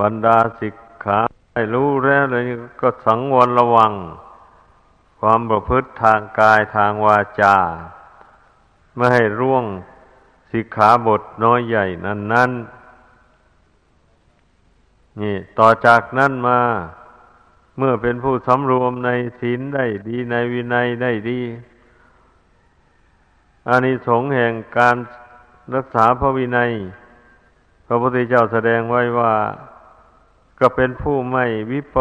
บรรดาสิกขาให้รู้แล้วเลยก็สังวรระวัง ความประพฤติทางกายทางวาจา ไม่ให้ร่วงสิกขาบทน้อยใหญ่นั้นนั้นนี่ต่อจากนั้นมา เมื่อเป็นผู้สำรวมในศีลได้ดีในวินัยได้ดีอานิสงส์แห่งการรักษาพระวินัย พระพุทธเจ้าแสดงไว้ว่า ก็เป็นผู้ไม่วิป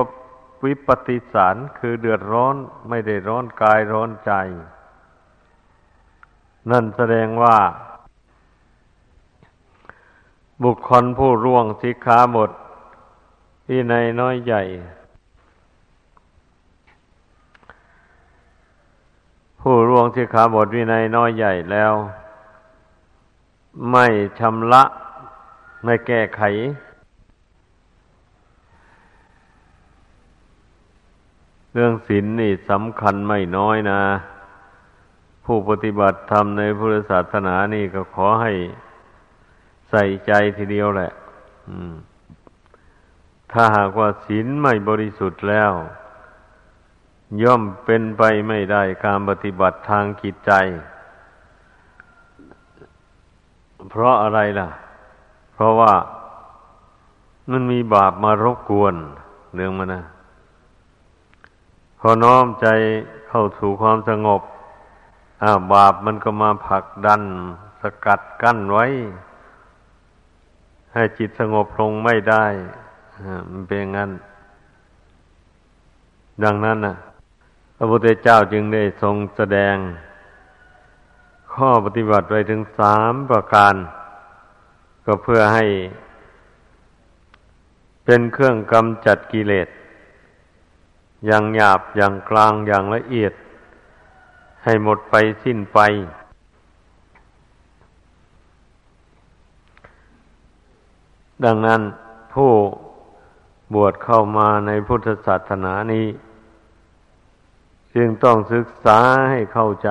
วิปติสารคือเดือดร้อนไม่ได้ร้อนกายร้อนใจ นั่นแสดงว่า บุคคลผู้ร่วงสิกขาหมดที่ในน้อยใหญ่ ผู้ร่วงสิกขาบทวินัยน้อยใหญ่แล้ว ไม่ชำระ ไม่แก้ไข เรื่องศีลนนี่สำคัญไม่น้อยนะ ผู้ปฏิบัติธรรมในพุทธศาสนานี่ก็ขอให้ใส่ใจทีเดียวแหละถ้าหากว่าศีลไม่บริสุทธิ์แล้ว ย่อมเป็นไปไม่ได้การปฏิบัติทางจิตใจ เพราะอะไรล่ะ เพราะว่ามันมีบาปมารบกวนเรื่องมันนะ พอน้อมใจเข้าสู่ความสงบอาบาปมันก็มาผลักดัน สกัดกั้นไว้ ให้จิตสงบลงไม่ได้มันเป็นงั้น ดังนั้นนะพระพุทธเจ้าจึงได้ทรงแสดง ข้อปฏิบัติไว้ถึงสามประการ ก็เพื่อให้เป็นเครื่องกำจัดกิเลส อย่างหยาบอย่างกลางอย่างละเอียด ให้หมดไปสิ้นไป ดังนั้นผู้บวชเข้ามาในพุทธศาสนานี้ จึงต้องศึกษาให้เข้าใจ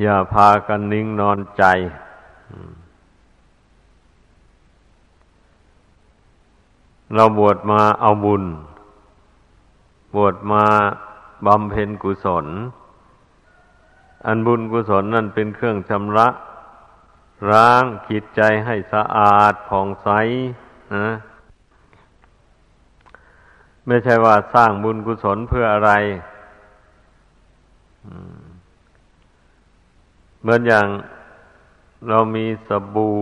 อย่าพากันนิ่งนอนใจ เราบวชมาเอาบุญ บวชมาบำเพ็ญกุศล อันบุญกุศลนั่นเป็นเครื่องชำระล้างจิตใจให้สะอาดผ่องใสนะไม่ใช่ว่าสร้างบุญกุศลเพื่ออะไรเหมือนอย่างเรามีสบู่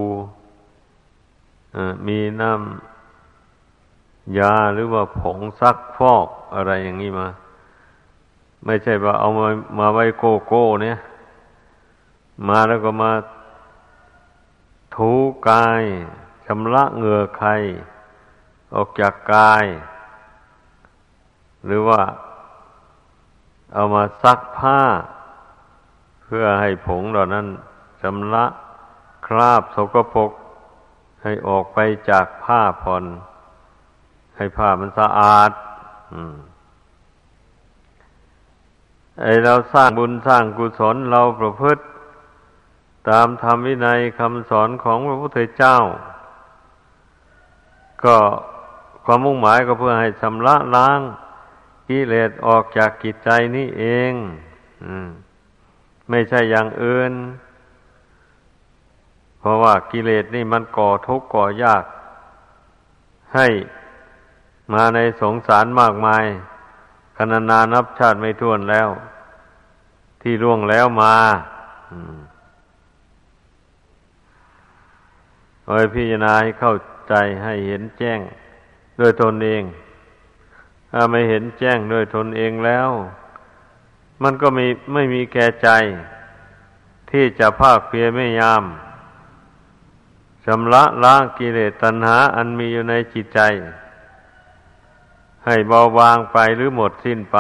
มีน้ำ ยาหรือว่าผงซักฟอกอะไรอย่างนี้มา ไม่ใช่ว่าเอามามาไว้โกโก้เนี่ย มาแล้วก็มาถูกายชำระเหงื่อใคร ออกจากกาย หรือว่าเอามาซักผ้า เพื่อให้ผงเหล่านั้นชำระคราบสกปรกให้ออกไปจากผ้าผ่อน ให้ผ้ามันสะอาดไอเราสร้างบุญสร้างกุศลเราประพฤติ ตามธรรมวินัยคำสอนของพระพุทธเจ้า ก็ความมุ่งหมายก็เพื่อให้ชำระล้างกิเลสออกจากกิจใจนี่เองอไม่ใช่อย่างอื่น เพราะว่ากิเลสนี่มันก่อทุกข์ก่อยาก ให้ มาในสงสารมากมายขนานานับชาติไม่ท้วนแล้ว ที่ร่วงแล้วมาโดยพิจารณาให้เข้าใจให้เห็นแจ้งด้วยตนเอง ถ้าไม่เห็นแจ้งด้วยตนเองแล้ว มันก็ม่ไม่มีแก่ใจ ที่จะภาคเพียรไม่ยามชำระล้างกิเลสตัณหา อันมีอยู่ในจิตใจ ให้เบาบางไปหรือหมดสิ้นไป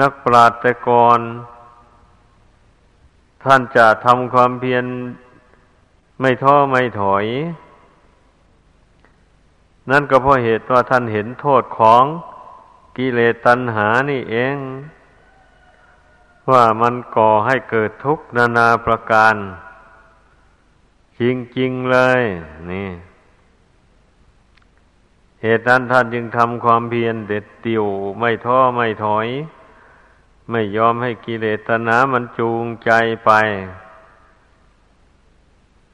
นักปราชญ์แต่ก่อน ท่านจะทำความเพียรไม่ท้อไม่ถอย นั่นก็เพราะเหตุว่าท่านเห็นโทษของกิเลสตัณหานี่เอง ว่ามันก่อให้เกิดทุกข์นานาประการ จริงๆเลย นี่ เหตุนั้นท่านจึงทำความเพียรเด็ดเดี่ยวไม่ท้อไม่ถอย ไม่ยอมให้กิเลสตนามันจูงใจไป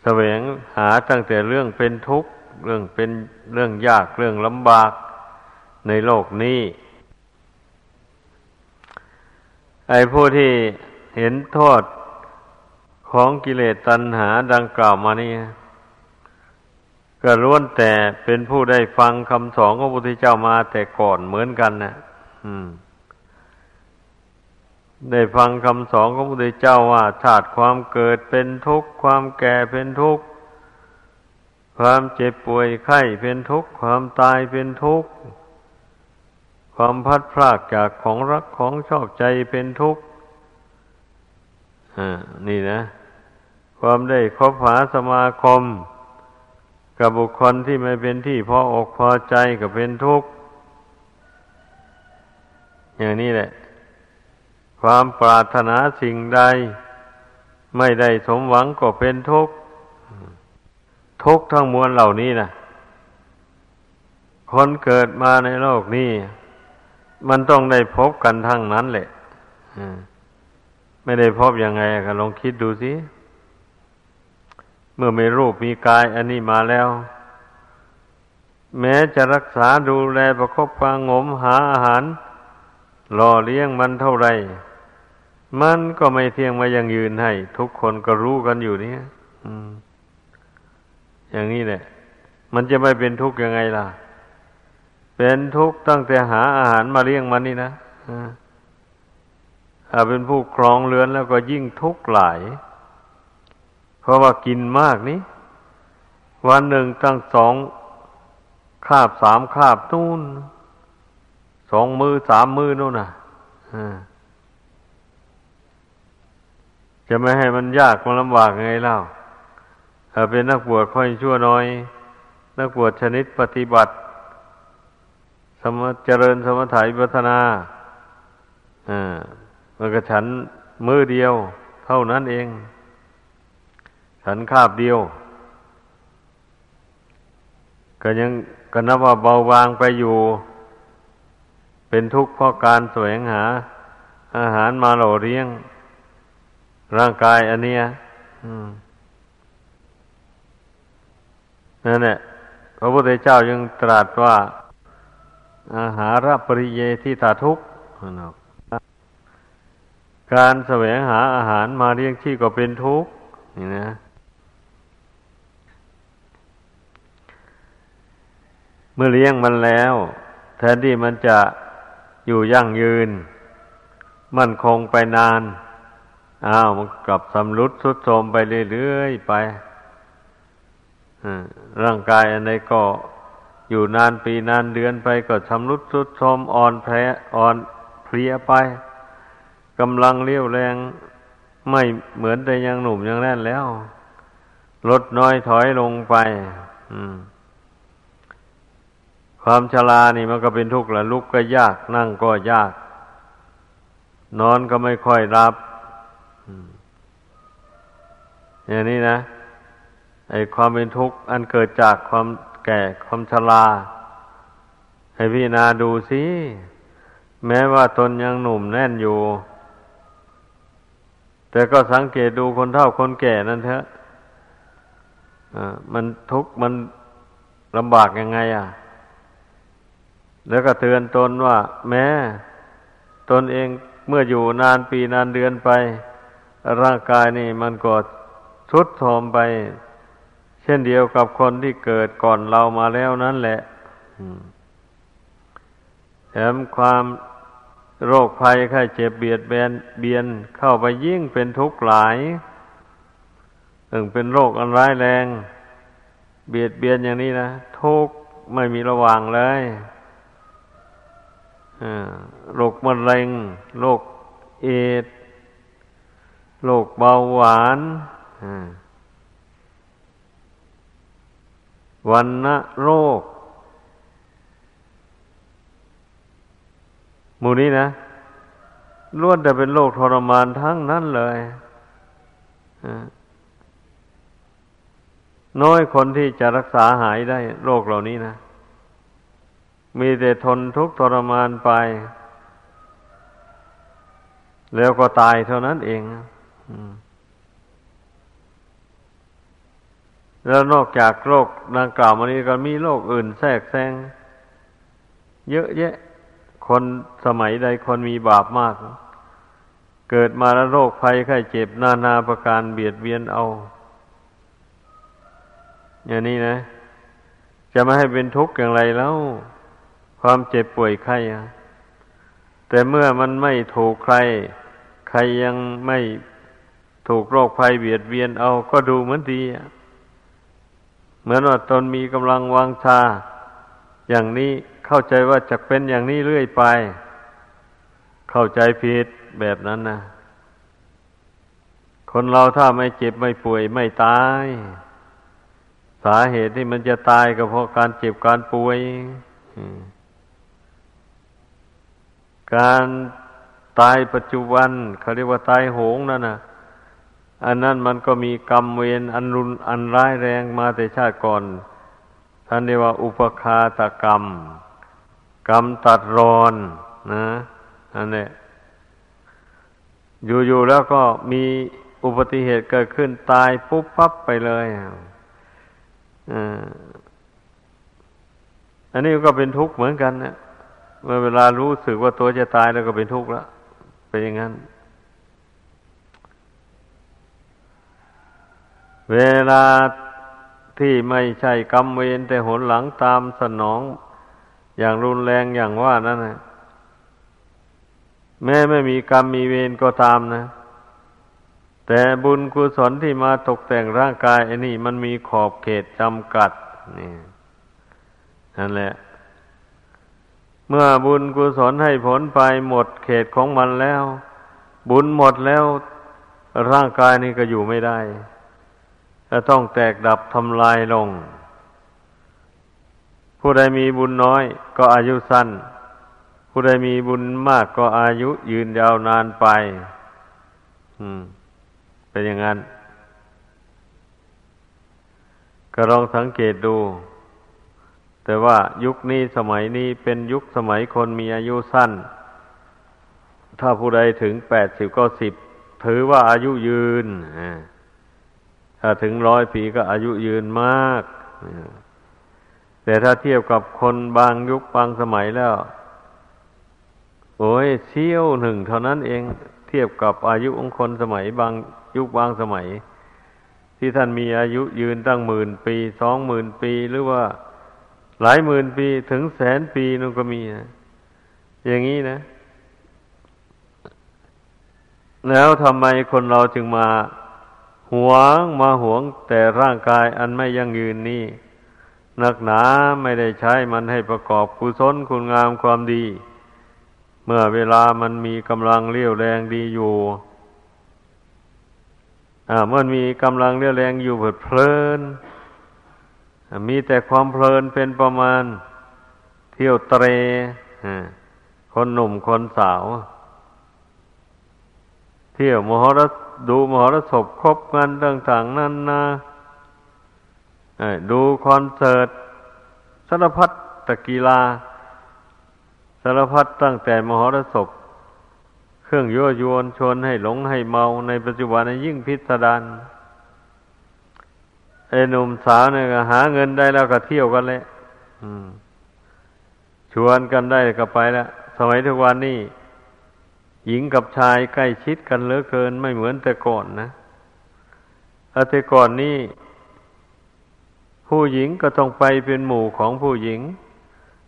แสวงหาตั้งแต่เรื่องเป็นทุกข์ เรื่องเป็นเรื่องยากเรื่องลำบากในโลกนี้ ไอ้ผู้ที่เห็นโทษของกิเลสตัณหาดังกล่าวมานี่ ก็ล้วนแต่เป็นผู้ได้ฟังคำสอนของพระพุทธเจ้ามาแต่ก่อนเหมือนกันนะอืม ได้ฟังคำสอนของพระพุทธเจ้าว่าชาติความเกิดเป็นทุกข์ ความแก่เป็นทุกข์ ความเจ็บป่วยไข้เป็นทุกข์ ความตายเป็นทุกข์ ความพัดพลากจากของรักของชอบใจเป็นทุกข์อ่านี่นะ ความได้คบหาสมาคม กับบุคคลที่ไม่เป็นที่พออกพอใจก็เป็นทุกข์ อย่างนี้แหละ ความปรารถนาสิ่งใด ไม่ได้สมหวังก็เป็นทุกข์ ทุกข์ทั้งมวลเหล่านี้นะคนเกิดมาในโลกนี้ มันต้องได้พบกันทั้งนั้นแหละไม่ได้พบยังไงก็ลองคิดดูสิ เมื่อมีรูปมีกายอันนี้มาแล้ว แม้จะรักษาดูแลประคบประงมหาอาหารหล่อเลี้ยงมันเท่าไร มันก็ไม่เที่ยงมายังยืนให้ ทุกคนก็รู้กันอยู่นี่อย่างนี้แหละ มันจะไม่เป็นทุกข์ยังไงล่ะ เป็นทุกข์ตั้งแต่หาอาหารมาเลี้ยงมันนี่นะถ้าเป็นผู้ครองเรือนแล้วก็ยิ่งทุกข์หลาย เพราะว่ากินมากนี้ วันหนึ่งตั้งสองคาบสามคาบนู่นสองมือสามมือนู่นน่ะจะไม่ให้มันยากมันลำบากไงเล่าถ้าเป็นนักบวชค่อยชั่วน้อย นักบวชชนิดปฏิบัติ สมเจริญสมถะวิปัฒนาอ่ามันก็ฉันมือเดียว เท่านั้นเอง ฉันคาบเดียว ก็ยังก็นับว่าเบาบางไปอยู่ เป็นทุกข์เพราะการแสวงหา อาหารมาหล่อเลี้ยง ร่างกายอันเนี้ยนั่นแหละพระพุทธเจ้ายังตรัสว่าอาหารปริเยที่ตาทุกข์การแสวงหาอาหารมาเลี้ยงชีพก็เป็นทุกข์นี่นะ เมื่อเลี้ยงมันแล้ว แทนที่มันจะอยู่ยั่งยืน มั่นคงไปนาน อ้าวมันกลับสำรุดสุดโทรมไปเรื่อยๆไปร่างกายอันใดก็อยู่นานปีนานเดือนไปก็ชำรุดสุดโทรมอ่อนแพ้อ่อนเพลียไปกำลังเลี้ยวแรงไม่เหมือนแต่ยังหนุ่มยังแน่นแล้ว ลดน้อยถอยลงไป อืม ความชรานี่มันก็เป็นทุกข์ละลุกก็ยาก นั่งก็ยาก นอนก็ไม่ค่อยรับอย่างนี้นะไอ้ความเป็นทุกข์อันเกิดจากความแก่ความชราให้พี่นาดูสิแม้ว่าตนยังหนุ่มแน่นอยู่ แต่ก็สังเกตดูคนเฒ่าคนแก่นั่นเถอะมันทุกข์มันลำบากยังไง อะ แล้วก็เตือนตนว่า แม้ ตนเองเมื่ออยู่นานปีนานเดือนไป ร่างกายนี่มันก็ทุดโทรมไป เช่นเดียวกับคนที่เกิดก่อนเรามาแล้วนั่นแหละแถมความโรคภัยไข้เจ็บเบียดเบียนเบียนเข้าไปยิ่งเป็นทุกข์หลายถึงเป็นโรคอันร้ายแรง เบียดเบียนอย่างนี้นะทุกข์ไม่มีระว่างเลย โรคมะเร็ง โรคเอดโรคเบาหวานวันนะโรคหมู่นี้นะล้วนแต่เป็นโรคทรมานทั้งนั้นเลยน้อยคนที่จะรักษาหายได้โรคเหล่านี้นะ มีแต่ทนทุกข์ทรมานไป แล้วก็ตายเท่านั้นเองแล้วนอกจากโรคดังกล่าวมานี้ก็มีโรคอื่นแทรกแซงเยอะแยะ คนสมัยใดคนมีบาปมาก เกิดมาแล้วโรคภัยไข้เจ็บนานาประการเบียดเบียนเอา อย่างนี้นะ จะไม่ให้เป็นทุกข์อย่างไรแล้ว ความเจ็บป่วยไข้แต่เมื่อมันไม่ถูกใคร ใครยังไม่ถูกโรคภัยเบียดเบียนเอาก็ดูเหมือนดีเหมือนว่าตนมีกำลังวางชา อย่างนี้เข้าใจว่าจะเป็นอย่างนี้เรื่อยไป เข้าใจผิดแบบนั้นนะคนเราถ้าไม่เจ็บไม่ป่วยไม่ตาย สาเหตุที่มันจะตายก็เพราะการเจ็บการป่วย การตายปัจจุบันเขาเรียกว่าตายโหงนั่นนะอันนั้นมันก็มีกรรมเวรอันรุนอันร้ายแรงมาแต่ชาติก่อน ท่านเรียกว่าอุปคาตกรรม กรรมตัดรอนนะอันนี้อยู่ๆแล้วก็มีอุบัติเหตุเกิดขึ้นตายปุ๊บปั๊บไปเลยอันนี้ก็เป็นทุกข์เหมือนกันเนะ เมื่อเวลารู้สึกว่าตัวจะตายแล้วก็เป็นทุกข์แล้วเป็นอย่างนั้น เวลาที่ไม่ใช่กรรมเวรแต่หนหลังตามสนอง อย่างรุนแรงอย่างว่านั่นนะแม้ไม่มีกรรมมีเวรก็ตามนะ แต่บุญกุศลที่มาตกแต่งร่างกายไอันนี้มันมีขอบเขตจำกัดนี่นั่นแหละ เมื่อบุญกุศลให้ผลไปหมดเขตของมันแล้ว บุญหมดแล้วร่างกายนี้ก็อยู่ไม่ได้จะต้องแตกดับทำลายลง ผู้ใดมีบุญน้อยก็อายุสั้น ผู้ใดมีบุญมากก็อายุยืนยาวนานไป อืม เป็นอย่างนั้น ก็ลองสังเกตดู แต่ว่ายุคนี้สมัยนี้เป็นยุคสมัยคนมีอายุสั้น ถ้าผู้ใดถึงแปดสิบก็สิบถือว่าอายุยืน ถ้าถึงร้อยปีก็อายุยืนมาก แต่ถ้าเทียบกับคนบางยุคบางสมัยแล้ว โอ้ยเชี่ยวหนึ่งเท่านั้นเองเทียบกับอายุของคนสมัยบางยุคบางสมัย ที่ท่านมีอายุยืนตั้งหมื่นปีสองหมื่นปีหรือว่า หลายหมื่นปีถึงแสนปีนั่นก็มีนะอย่างนี้นะ แล้วทำไมคนเราจึงมาหวงมาหวงแต่ร่างกายอันไม่ยั่งยืนนี้นักหนาไม่ได้ใช้มันให้ประกอบกุศลคุณงามความดี เมื่อเวลามันมีกำลังเรี่ยวแรงดีอยู่อ่าเมื่อมีกำลังเรี่ยวแรงอยู่เผิดเพลิน มีแต่ความเพลินเป็นประมาณ เที่ยวเตรคนหนุ่มคนสาว เที่ยวมหรสดูมหรสพครบงานต่างๆนั่นนะดูคอนเสิร์ตสารพัดตะกีฬาสารพัดตั้งแต่มหรสพเครื่องยั่วยวนชวนให้หลงให้เมาในปัจจุบันยิ่งพิสดาร หนุ่มสาวเนี่ยหาเงินได้แล้วก็เที่ยวกันเลยชวนกันได้ก็ไปแล้วสมัยทุกวันนี้หญิงกับชายใกล้ชิดกันเหลือเกิน ไม่เหมือนแต่ก่อนนะแต่ก่อนนี้ผู้หญิงก็ต้องไปเป็นหมู่ของผู้หญิง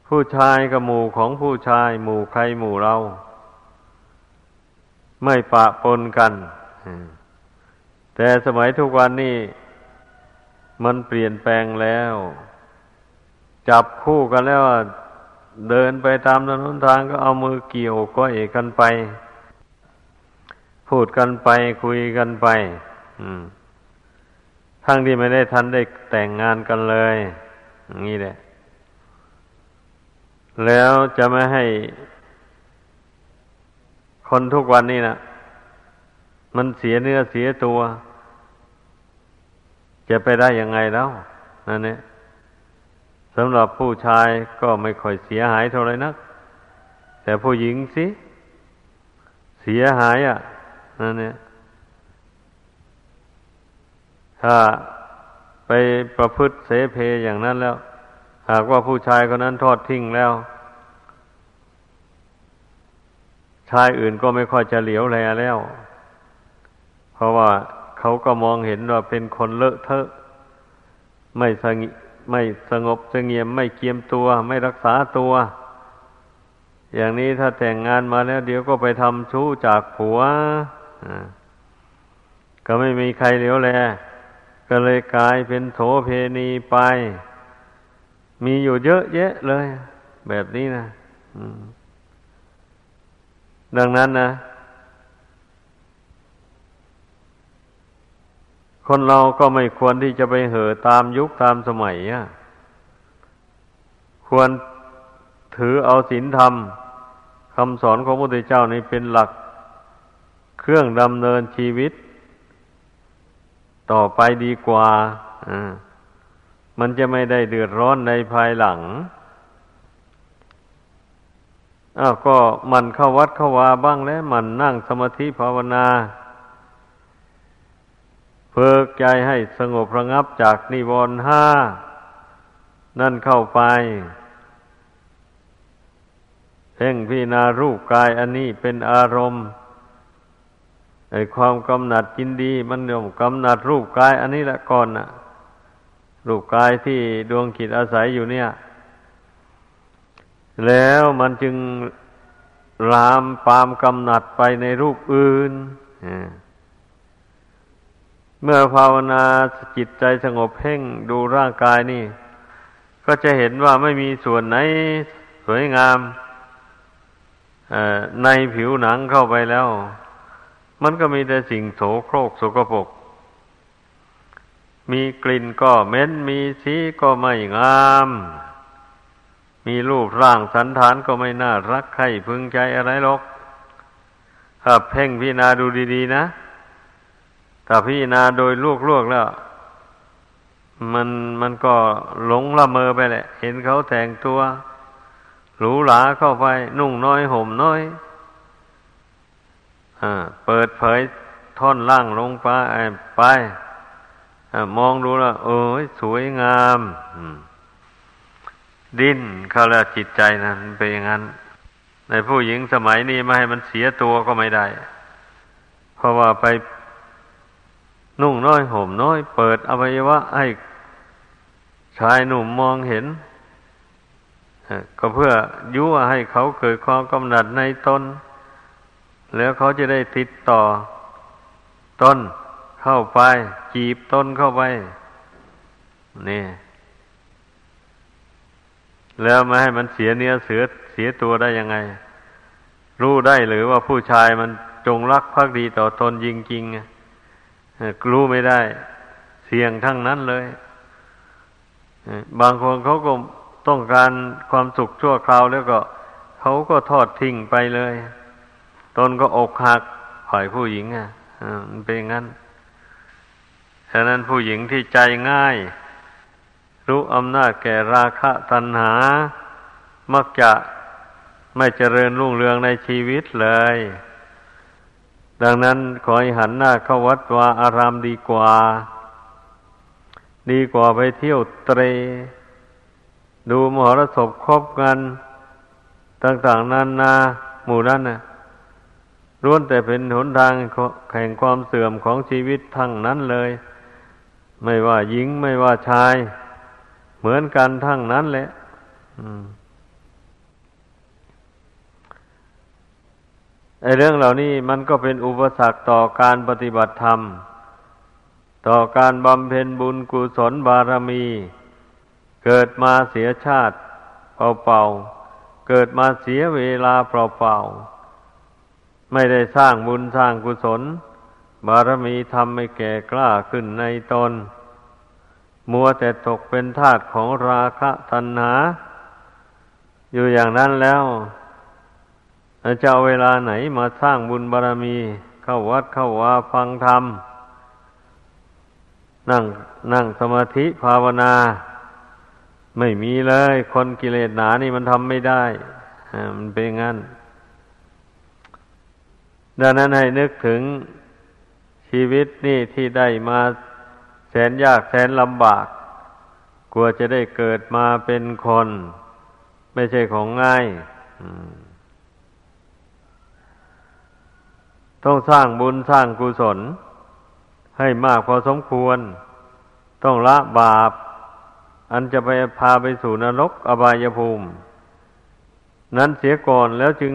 ผู้ชายกับหมู่ของผู้ชาย หมู่ใครหมู่เรา ไม่ปะปนกันแต่สมัยทุกวันนี้ มันเปลี่ยนแปลงแล้ว จับคู่กันแล้วเดินไปตามถนนทางก็เอามือเกี่ยวก็เอกกันไป พูดกันไปคุยกันไปทั้งที่ไม่ได้ทันได้แต่งงานกันเลยอย่างนี้แหละ แล้วจะไม่ให้ คนทุกวันนี้นะมันเสียเนื้อเสียตัว จะไปได้ยังไงแล้วนั่นเนี่ยสำหรับผู้ชายก็ไม่ค่อยเสียหายเท่าไรนัก แต่ผู้หญิงสิ เสียหายอะนั่นเนี่ยถ้าไปประพฤติเสเพอย่างนั้นแล้ว หากว่าผู้ชายคนนั้นทอดทิ้งแล้ว ชายอื่นก็ไม่ค่อยจะเหลียวแลแล้ว เพราะว่า เขาก็มองเห็นว่าเป็นคนเลอะเทอะ ไม่สงไม่สงบสงเงียมไม่เกียมตัวไม่รักษาตัว อย่างนี้ถ้าแต่งงานมาแล้ว เดี๋ยวก็ไปทำชู้จากผัวก็ไม่มีใครเหลียวแล ก็เลยกลายเป็นโถเพณีไป มีอยู่เยอะแยะเลย แบบนี้นะดังนั้นนะ คนเราก็ไม่ควรที่จะไปเห่อตามยุคตามสมัยอะควรถือเอาศีลธรรมคำสอนของพระพุทธเจ้านี้เป็นหลัก เครื่องดำเนินชีวิต ต่อไปดีกว่ามันจะไม่ได้เดือดร้อนในภายหลังอ้าวก็มันเข้าวัดเข้าวาบ้างแล้ว มันนั่งสมาธิภาวนา เพิกใจให้สงบระงับจากนิวรณ์ห้า นั่นเข้าไป เพ่งพินารูปกายอันนี้เป็นอารมณ์ไอความกำหนัดกินดี มันยมกำหนัดรูปกาย อันนี้แหละก่อนน่ะ รูปกายที่ดวงขิดอาศัยอยู่เนี่ย แล้วมันจึงลามปามกำหนัดไปในรูปอื่น เมื่อภาวนาจิตใจสงบเพ่งดูร่างกายนี่ ก็จะเห็นว่าไม่มีส่วนไหนสวยงามในผิวหนังเข้าไปแล้ว มันก็มีแต่สิ่งโสโครกสกปรกมีกลิ่นก็เหม็นมีสีก็ไม่งาม มีรูปร่างสันฐานก็ไม่น่ารักใครพึงใจอะไรหรอกถ้าเพ่งพิจารณาดูดี ๆ นะ ถ้าพิจารณาโดยลวกๆแล้ว มันมันก็หลงละเมอไปแหละ เห็นเขาแต่งตัวหรูหราเข้าไป นุ่งน้อยห่มน้อยอเปิดเผยท่อนล่างลงไปไปมองดูแล้วโอ้ยสวยงามดิ้นเขาแล้วจิตใจนะมันเป็นอย่างนั้น ในผู้หญิงสมัยนี้ไม่ให้มันเสียตัวก็ไม่ได้ เพราะว่าไป นุ่งน้อยห่มน้อย เปิดอวัยวะให้ชายหนุ่มมองเห็น ก็เพื่อยุให้เขาเกิดความกำหนัดในตน แล้วเขาจะได้ติดต่อตนเข้าไป จีบตนเข้าไป นี่ แล้วมาให้มันเสียเนื้อเสือเสียตัวได้ยังไง รู้ได้หรือว่าผู้ชายมันจงรักภักดีต่อตนจริงๆ รู้ไม่ได้ เสี่ยงทั้งนั้นเลย บางคนเขาก็ต้องการความสุขชั่วคราวแล้วก็เขาก็ทอดทิ้งไปเลย ตนก็อกหักฝ่ายผู้หญิงอะมันเป็นงั้นฉะนั้นผู้หญิงที่ใจง่าย รู้อำนาจแก่ราคะตัณหา มักจะไม่เจริญรุ่งเรืองในชีวิตเลย ดังนั้นขอให้หันหน้าเข้าวัดวาอารามดีกว่า ดีกว่าไปเที่ยวเตร ดูมหรสพครบกันต่างๆนานาหมู่นั้นนะ่ะล้วนแต่เป็นหนทางแห่งความเสื่อมของชีวิตทั้งนั้นเลย ไม่ว่าหญิงไม่ว่าชาย เหมือนกันทั้งนั้นแหละไอ้ เรื่องเหล่านี้มันก็เป็นอุปสรรคต่อการปฏิบัติธรรม ต่อการบำเพ็ญบุญกุศลบารมี เกิดมาเสียชาติเปล่าๆเกิดมาเสียเวลาเปล่าๆไม่ได้สร้างบุญสร้างกุศล บารมีทำไม่แก่กล้าขึ้นในตนมัวแต่ตกเป็นทาสของราคะตัณหา อยู่อย่างนั้นแล้ว จะเอาเวลาไหนมาสร้างบุญบารมี เข้าวัดเข้าวาฟังธรรม นั่งนั่งสมาธิภาวนา ไม่มีเลย คนกิเลสหนานี่มันทำไม่ได้มันเป็นงั้น ดังนั้นให้นึกถึงชีวิตนี่ที่ได้มาแสนยากแสนลำบาก กลัวจะได้เกิดมาเป็นคน ไม่ใช่ของง่าย ต้องสร้างบุญสร้างกุศล ให้มากพอสมควร ต้องละบาป อันจะไปพาไปสู่นรกอบายภูมิ นั้นเสียก่อนแล้วจึง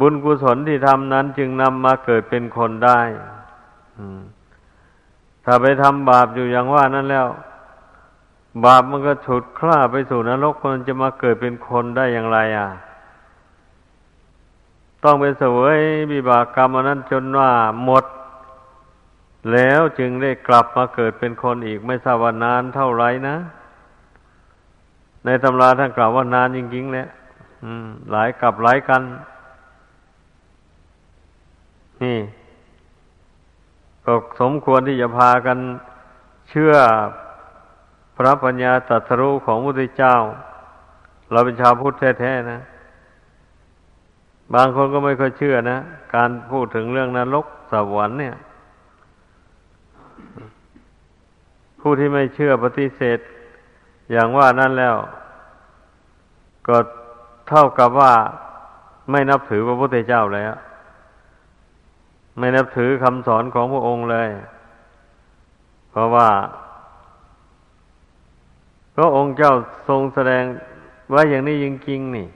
บุญกุศลที่ทำนั้นจึงนำมาเกิดเป็นคนได้ถ้าไปทำบาปอยู่อย่างว่านั้นแล้ว บาปมันก็ฉุดคล้าไปสู่นรกมันจะมาเกิดเป็นคนได้อย่างไร อะ ต้องไปเสวยบิบากกรรมนั้นจนว่าหมด แล้วจึงได้กลับมาเกิดเป็นคนอีกไม่ทราบว่านานเท่าไรนะ ในตำราท่านกล่าวว่านานจริงๆแหละหลายกับหลายกัน นี่ก็สมควรที่จะพากันเชื่อพระปัญญาตรัสรู้ของพระพุทธเจ้า เราเป็นชาวพุทธแท้ๆนะ บางคนก็ไม่ค่อยเชื่อนะ การพูดถึงเรื่องนรกสวรรค์เนี่ย ผู้ที่ไม่เชื่อปฏิเสธ อย่างว่านั่นแล้ว ก็เท่ากับว่าไม่นับถือพระพุทธเจ้าแล้ว ไม่นับถือคำสอนของพระองค์เลย เพราะว่าพระองค์เจ้าทรงแสดงไว้อย่างนี้จริงๆนี่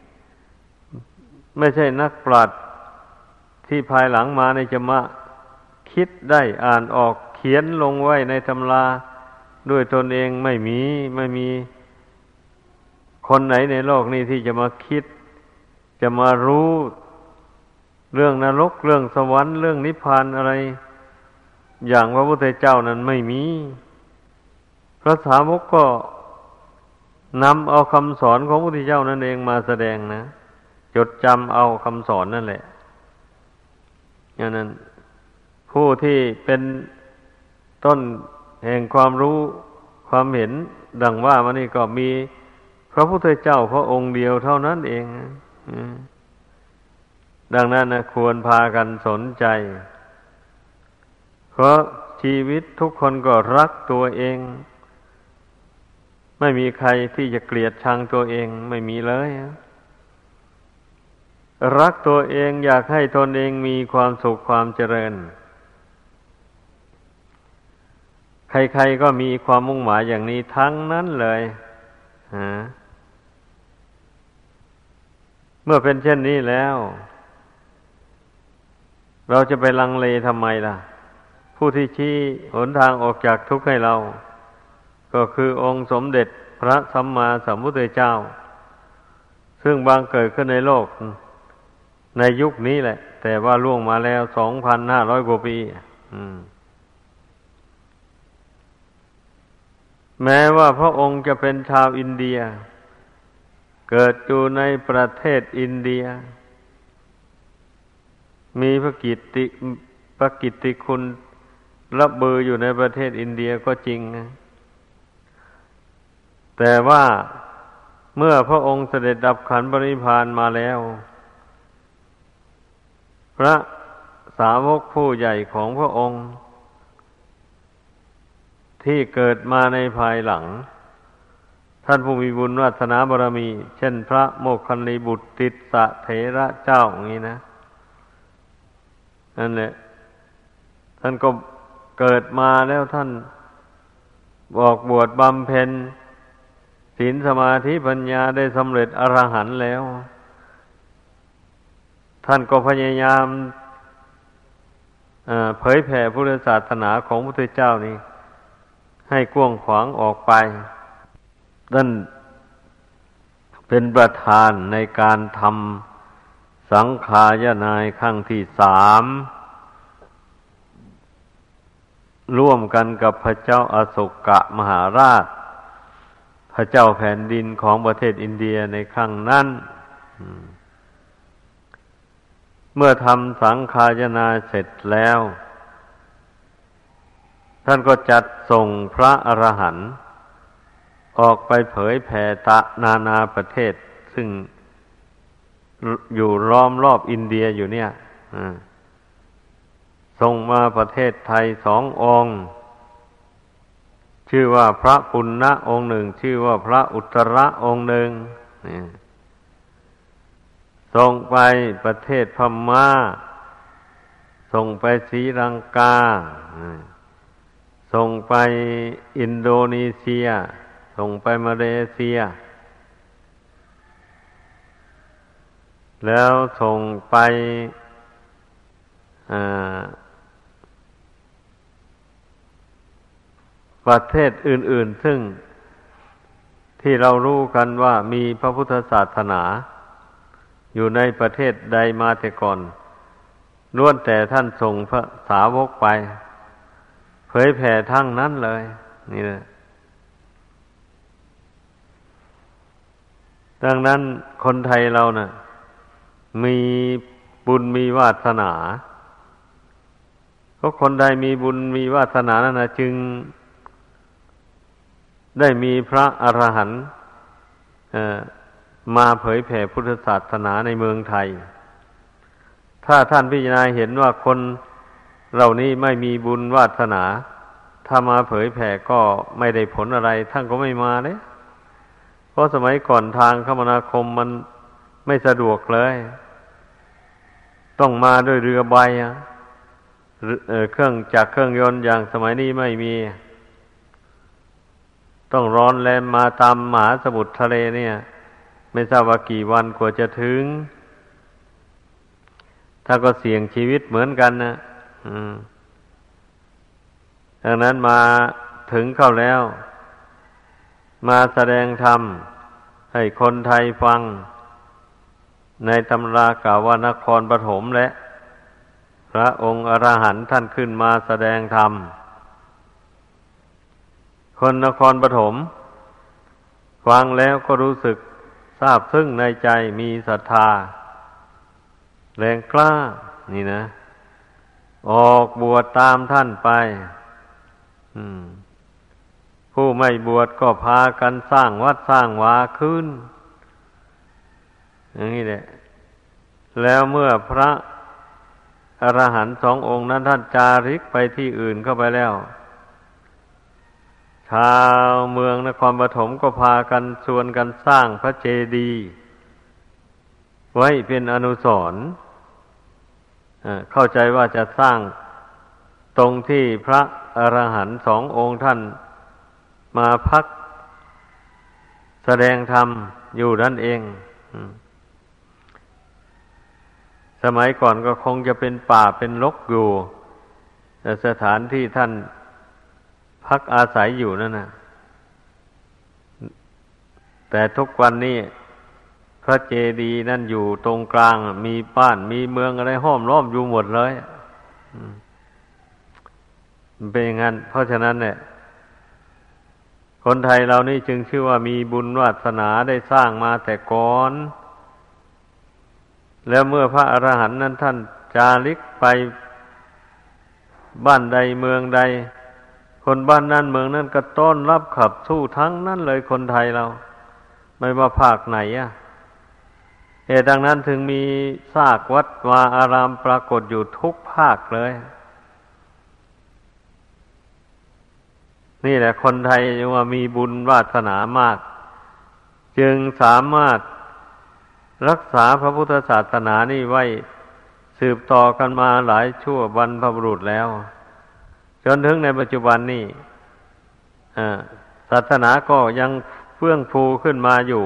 ไม่ใช่นักปราชญ์ที่ภายหลังมาในจะมาคิดได้อ่านออกเขียนลงไว้ในตำราด้วยตนเองไม่มีไม่มีคนไหนในโลกนี้ที่จะมาคิด จะมารู้เรื่องนรกเรื่องสวรรค์เรื่องนิพพานอะไร อย่างพระพุทธเจ้านั้นไม่มี พระสาวกก็นำเอาคำสอนของพระพุทธเจ้านั่นเองมาแสดงนะ จดจำเอาคำสอนนั่นแหละอย่างนั้น ผู้ที่เป็นต้นแห่งความรู้ความเห็นดังว่ามานี่ก็มีพระพุทธเจ้าพระองค์เดียวเท่านั้นเองดังนั้นนะควรพากันสนใจ เพราะชีวิตทุกคนก็รักตัวเอง ไม่มีใครที่จะเกลียดชังตัวเองไม่มีเลย รักตัวเองอยากให้ตนเองมีความสุขความเจริญ ใครๆก็มีความมุ่งหมายอย่างนี้ทั้งนั้นเลยเมื่อเป็นเช่นนี้แล้ว เราจะไปลังเลทำไมล่ะ ผู้ที่ชี้หนทางออกจากทุกข์ให้เรา ก็คือองค์สมเด็จพระสัมมาสัมพุทธเจ้า ซึ่งบางเกิดขึ้นในโลก ในยุคนี้แหละ แต่ว่าล่วงมาแล้วสองพันห้าร้อยกว่าปีแม้ว่าพระองค์จะเป็นชาวอินเดีย เกิดอยู่ในประเทศอินเดีย มีพระกิตติพระกิตติคุณรับเบอร์อยู่ในประเทศอินเดียก็จริงนะแต่ว่าเมื่อพระองค์เสด็จดับขันบริพานมาแล้ว พระสาวกผู้ใหญ่ของพระองค์ ที่เกิดมาในภายหลัง ท่านผู้มีบุญวัฒนาบารมี เช่นพระโมคคัลลีบุตรติสะเถระเจ้าอย่างนี้นะนั่นแหละท่านก็เกิดมาแล้วท่านบอกบวชบำเพ็ญศีลสมาธิปัญญาได้สำเร็จอรหันต์แล้ว ท่านก็พยายามเผยแผ่พุทธศาสนาของพระพุทธเจ้านี้ ให้กว้างขวางออกไปนั่นเป็นประธานในการทำสังขายนายขั้งที่สามร่วมกันกับพระเจ้าอาโศกะมหาราช พระเจ้าแผ่นดินของประเทศอินเดียในครั้งนั้น เมื่อทำสังขายนาเสร็จแล้ว ท่านก็จัดส่งพระอรหันต์ออกไปเผยแผ่ตะนานาประเทศ ซึ่งอยู่ล้อมรอบอินเดียอยู่เนี่ยส่งมาประเทศไทยสององค์ ชื่อว่าพระปุณณะองค์หนึ่ง ชื่อว่าพระอุตระองค์หนึ่ง ส่งไปประเทศพม่า ส่งไปศรีลังกา ส่งไปอินโดนีเซีย ส่งไปมาเลเซีย แล้วส่งไปประเทศอื่น ๆ ซึ่งที่เรารู้กันว่ามีพระพุทธศาสนา อยู่ในประเทศใดมาแต่ก่อนล้วนแต่ท่านส่งพระสาวกไป เผยแผ่ทั้งนั้นเลย นี่แหละดังนั้นคนไทยเรานะ่ะ มีบุญมีวาสนาเพราะคนใดมีบุญมีวาสนานั่นนะจึง ได้มีพระอรหันต์ มาเผยแผ่พุทธศาสนาในเมืองไทย ถ้าท่านพิจารณาเห็นว่าคนเหล่านี้ไม่มีบุญวาสนา ถ้ามาเผยแผ่ก็ไม่ได้ผลอะไร ท่านก็ไม่มาเลยเพราะสมัยก่อนทางคมนาคมมันไม่สะดวกเลย ต้องมาด้วยเรือใบเครื่องจากเครื่องยนต์อย่างสมัยนี้ไม่มี ต้องร้อนแลมมาตามหมหาสมุทรทะเลเนี่ย ไม่ทราบว่ากี่วันกว่าจะถึง ถ้าก็เสี่ยงชีวิตเหมือนกันนะดังนั้นมาถึงเข้าแล้ว มาแสดงธรรม ให้คนไทยฟัง ในตำรากล่าวว่านครปฐมและ พระองค์อรหันต์ท่านขึ้นมาแสดงธรรม คนนครปฐมฟังแล้วก็รู้สึก ทราบซึ้งในใจมีศรัทธา แรงกล้า นี่นะ ออกบวชตามท่านไปผู้ไม่บวชก็พากันสร้างวัดสร้างวาขึ้น อย่างนี้แหละ แล้วเมื่อพระอรหันต์สององค์นั้นท่านจาริกไปที่อื่นเข้าไปแล้ว ชาวเมืองนครปฐมก็พากันชวนกันสร้างพระเจดีย์ไว้เป็นอนุสรณ์เข้าใจว่าจะสร้างตรงที่พระอรหันต์สององค์ท่านมาพักแสดงธรรมอยู่นั่นเอง สมัยก่อนก็คงจะเป็นป่าเป็นลกอยู่ แต่สถานที่ท่าน พักอาศัยอยู่นั่นนะแต่ทุกวันนี้พระเจดีย์นั่นอยู่ตรงกลาง มีบ้านมีเมืองอะไรห้อมล้อมอยู่หมดเลยมันเป็นอย่างนั้น เพราะฉะนั้นเนี่ยคนไทยเรานี่จึงชื่อว่ามีบุญวาสนาได้สร้างมาแต่ก่อน แล้วเมื่อพระอรหันต์นั้นท่านจาริกไปบ้านใดเมืองใด คนบ้านนั้นเมืองนั้นก็ต้อนรับขับสู้ทั้งนั้นเลยคนไทยเรา ไม่ว่าภาคไหนอะเหตุดังนั้นถึงมีซากวัดวาอารามปรากฏอยู่ทุกภาคเลย นี่แหละคนไทยว่ามีบุญวาสนามาก จึงสามารถรักษาพระพุทธศาสนานี่ไว้สืบต่อกันมาหลายชั่วบรรพบุรุษแล้ว จนถึงในปัจจุบันนี้ศาสนาก็ยังเฟื่องฟูขึ้นมาอยู่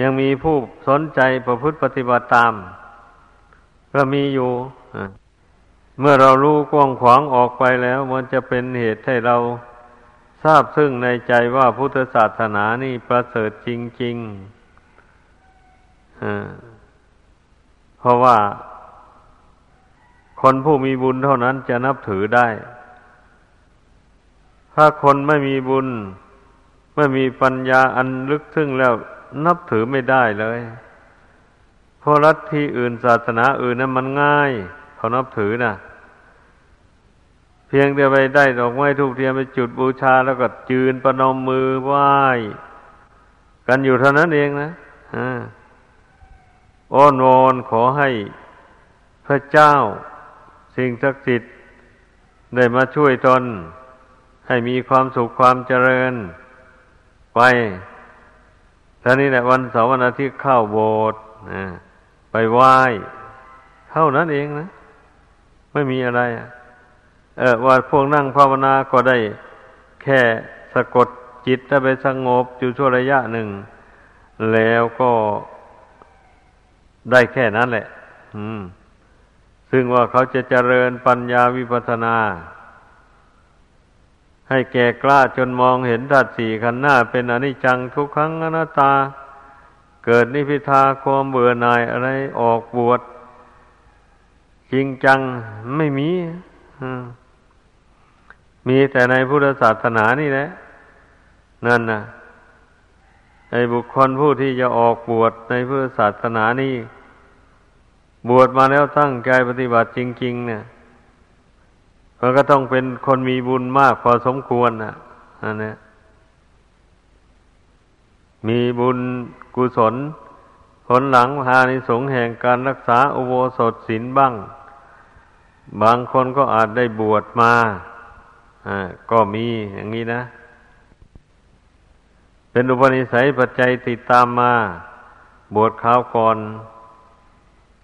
ยังมีผู้สนใจประพฤติปฏิบัติตาม ก็มีอยู่เมื่อเรารู้กว้างขวางออกไปแล้ว มันจะเป็นเหตุให้เราทราบซึ่งในใจว่าพุทธศาสนานี่ประเสริฐจริงๆเพราะว่า คนผู้มีบุญเท่านั้นจะนับถือได้ ถ้าคนไม่มีบุญ ไม่มีปัญญาอันลึกซึ้งแล้วนับถือไม่ได้เลยเพราะรัฐที่อื่นศาสนาอื่นนั้นมันง่าย เขานับถือนะเพียงแต่ไปได้ดอกไม้ทูกเทียนไปจุดบูชาแล้วก็จืนประนมมือไหว้กันอยู่เท่านั้นเองนะอ้อนวอนขอให้พระเจ้า สิ่งศักดิ์สิทธิ์ได้มาช่วยตน ให้มีความสุขความเจริญไปท่านี้แหละวันเสาร์วันอาทิตย์เข้าโบสถ์ไปไหว้เท่านั้นเองนะ ไม่มีอะไร เออว่าพวกนั่งภาวนาก็ได้แค่สะกดจิตถ้าไปสงบอยู่ชั่วระยะหนึ่ง แล้วก็ได้แค่นั้นแหละ อืม ซึ่งว่าเขาจะเจริญปัญญาวิปัสนา ให้แก่กล้าจนมองเห็นธาตุสี่ขันหน้าเป็นอนิจจังทุกขังอนัตตา เกิดนิพิทาความเบื่อหน่ายอะไรออกบวชจริงจังไม่มีมีแต่ในพุทธศาสนานี่แหละนั่นนะไอ้บุคคลผู้ที่จะออกบวชในพุทธศาสนานี่ บวชมาแล้วตั้งใจปฏิบัติจริง ๆ เนี่ยมันก็ต้องเป็นคนมีบุญมากพอสมควรนะอันนี้มีบุญกุศลผลหลังพาในสงแห่งการรักษาอุโบสถศีลบ้าง บางคนก็อาจได้บวชมาอ่าก็มีอย่างนี้นะ เป็นอุปนิสัยปัจจัยติดตามมา บวชข้าวก่อน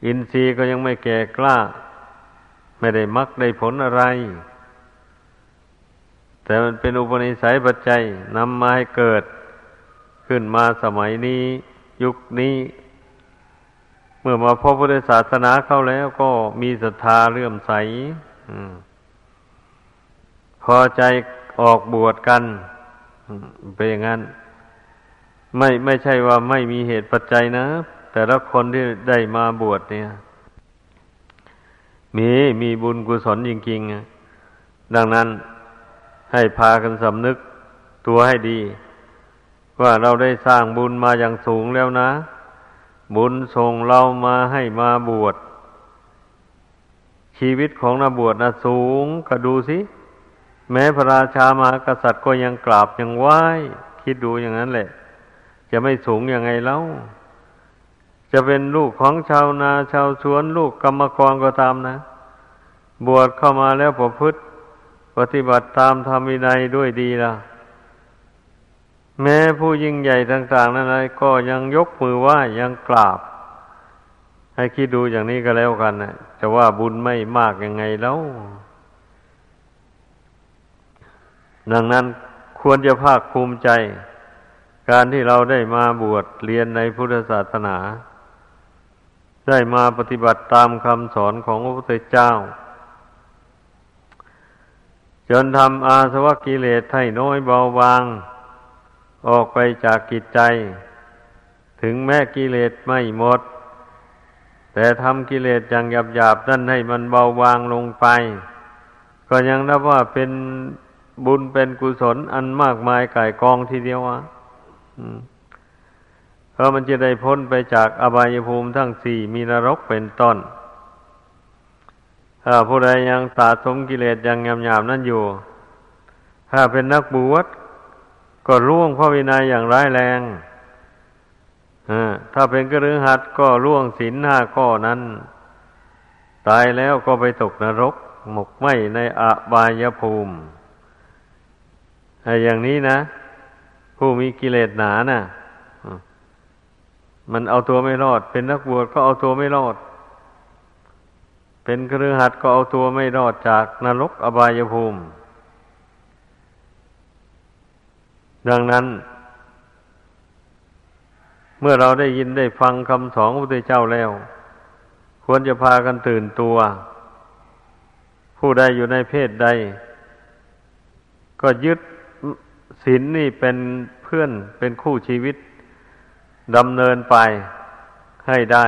อินทรีย์ก็ยังไม่แก่กล้า ไม่ได้มักได้ผลอะไร แต่มันเป็นอุปนิสัยปัจจัยนำมาให้เกิด ขึ้นมาสมัยนี้ ยุคนี้ เมื่อมาพบพุทธศาสนาเข้าแล้วก็มีศรัทธาเลื่อมใสอพอใจออกบวชกันเป็นอย่างนั้น ไม่ไม่ใช่ว่าไม่มีเหตุปัจจัยนะ แต่ละคนที่ได้มาบวชเนี่ย มีมีบุญกุศลจริงๆ ดังนั้นให้พากันสำนึกตัวให้ดี ว่าเราได้สร้างบุญมาอย่างสูงแล้วนะ บุญส่งเรามาให้มาบวชชีวิตของนักบวชนะสูงก็ดูสิแม้พระราชามหากษัตริย์ก็ยังกราบยังไหว้ คิดดูอย่างนั้นแหละ จะไม่สูงยังไงแล้ว จะเป็นลูกของชาวนาชาวสวนลูกกรรมกรก็ตามนะ บวชเข้ามาแล้วประพฤติปฏิบัติตามธรรมวินัยด้วยดีละแม้ผู้ยิ่งใหญ่ต่าง ๆ นั้นอะไรก็ยังยกมือไหว้ยังกราบ ให้คิดดูอย่างนี้ก็แล้วกันนะจะว่าบุญไม่มากยังไงแล้วดังนั้นควรจะภาคภูมิใจ การที่เราได้มาบวชเรียนในพุทธศาสนา ได้มาปฏิบัติตามคำสอนของพระพุทธเจ้า จนทำอาสวะกิเลสให้น้อยเบาบาง ออกไปจากกิจใจ ถึงแม้กิเลสไม่หมด แต่ทำกิเลสอย่างหยาบๆนั่นให้มันเบาบางลงไป ก็ยังนับว่าเป็นบุญเป็นกุศลอันมากมายก่ายกองทีเดียวอะ เพราะมันจะได้พ้นไปจากอบายภูมิทั้งสี่มีนรกเป็นต้นถ้าผู้ใดยังสะสมกิเลสยังยำยำนั่นอยู่ ถ้าเป็นนักบวชก็ร่วงพระวินัยอย่างร้ายแรงถ้าเป็นกระรือหัดก็ร่วงศีลห้าข้อนั้น ตายแล้วก็ไปตกนรก หมกไหมในอบายภูมิอย่างนี้นะ ผู้มีกิเลสหนานะ่ะ มันเอาตัวไม่รอด เป็นนักบวชก็เอาตัวไม่รอด เป็นเครือหัดก็เอาตัวไม่รอดจากนรกอบายภูมิ ดังนั้น เมื่อเราได้ยินได้ฟังคำสอนพระพุทธเจ้าแล้ว ควรจะพากันตื่นตัว ผู้ใดอยู่ในเพศใด ก็ยึดศีลนนี่เป็นเพื่อนเป็นคู่ชีวิต ดำเนินไปให้ได้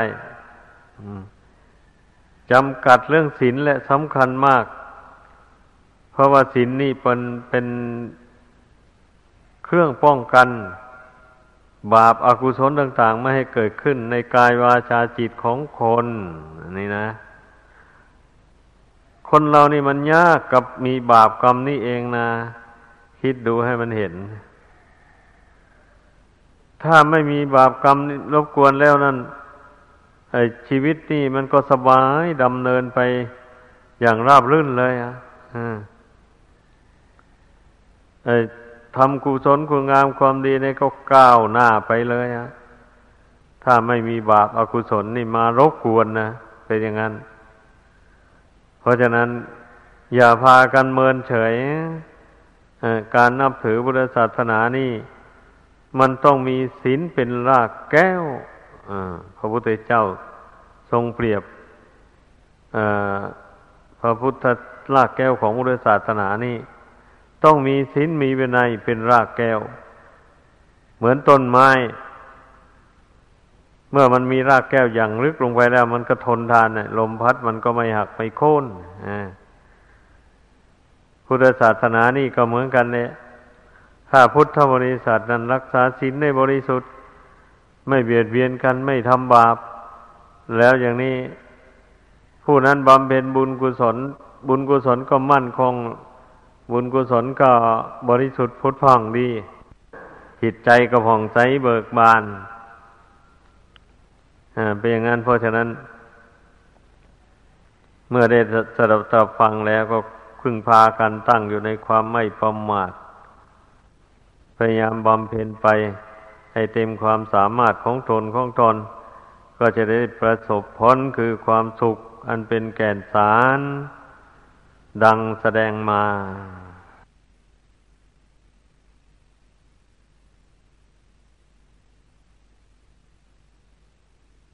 จำกัดเรื่องศีลและสำคัญมาก เพราะว่าศีลนนี่เป็นเป็นเครื่องป้องกัน บาปอากุศลต่าง ๆ ไม่ให้เกิดขึ้นในกายวาจาจิตของคนนี่นะ คนเรานี่มันยากกับมีบาปกรรมนี่เองนะ คิดดูให้มันเห็น ถ้าไม่มีบาปกรรมรบกวนแล้วนั่นชีวิตนี่มันก็สบายดำเนินไปอย่างราบรื่นเลยอะอ้ทำกุศลคุณงามความดีนี่ก็ก้าวหน้าไปเลยอะถ้าไม่มีบาปอากุศลนี่มารบกวนนะเป็นอย่างนั้น เพราะฉะนั้น อย่าพากันเมินเฉยการนับถือพุทธศาสนานี่ มันต้องมีศีลเป็นรากแก้วพระพุทธเจ้าทรงเปรียบพระพุทธรากแก้วของพุทธศาสนานี่ ต้องมีศีลมีวินัยเป็นรากแก้ว เหมือนต้นไม้ เมื่อมันมีรากแก้วอย่างลึกลงไปแล้ว มันก็ทนทานลมพัดมันก็ไม่หักไม่โค่นพุทธศาสนานี่ก็เหมือนกันเนี่ย ถ้าพุทธบริษัทนั้นรักษาศีลในบริสุทธิ์ ไม่เบียดเบียนกันไม่ทำบาป แล้วอย่างนี้ ผู้นั้นบำเพ็ญบุญกุศล บุญกุศลก็มั่นคง บุญกุศลก็บริสุทธิ์พุทธพ่องดีจิตใจก็ผ่องใสเบิกบานเป็นอย่างนั้นเพราะฉะนั้น เมื่อได้สดับตับฟังแล้วก็พึ่งพากันตั้งอยู่ในความไม่ประมาท พยายามบำเพ็ญไป ให้เต็มความสามารถของตนของตน ก็จะได้ประสบพ้นคือความสุขอันเป็นแก่นสาร ดังแสดงมา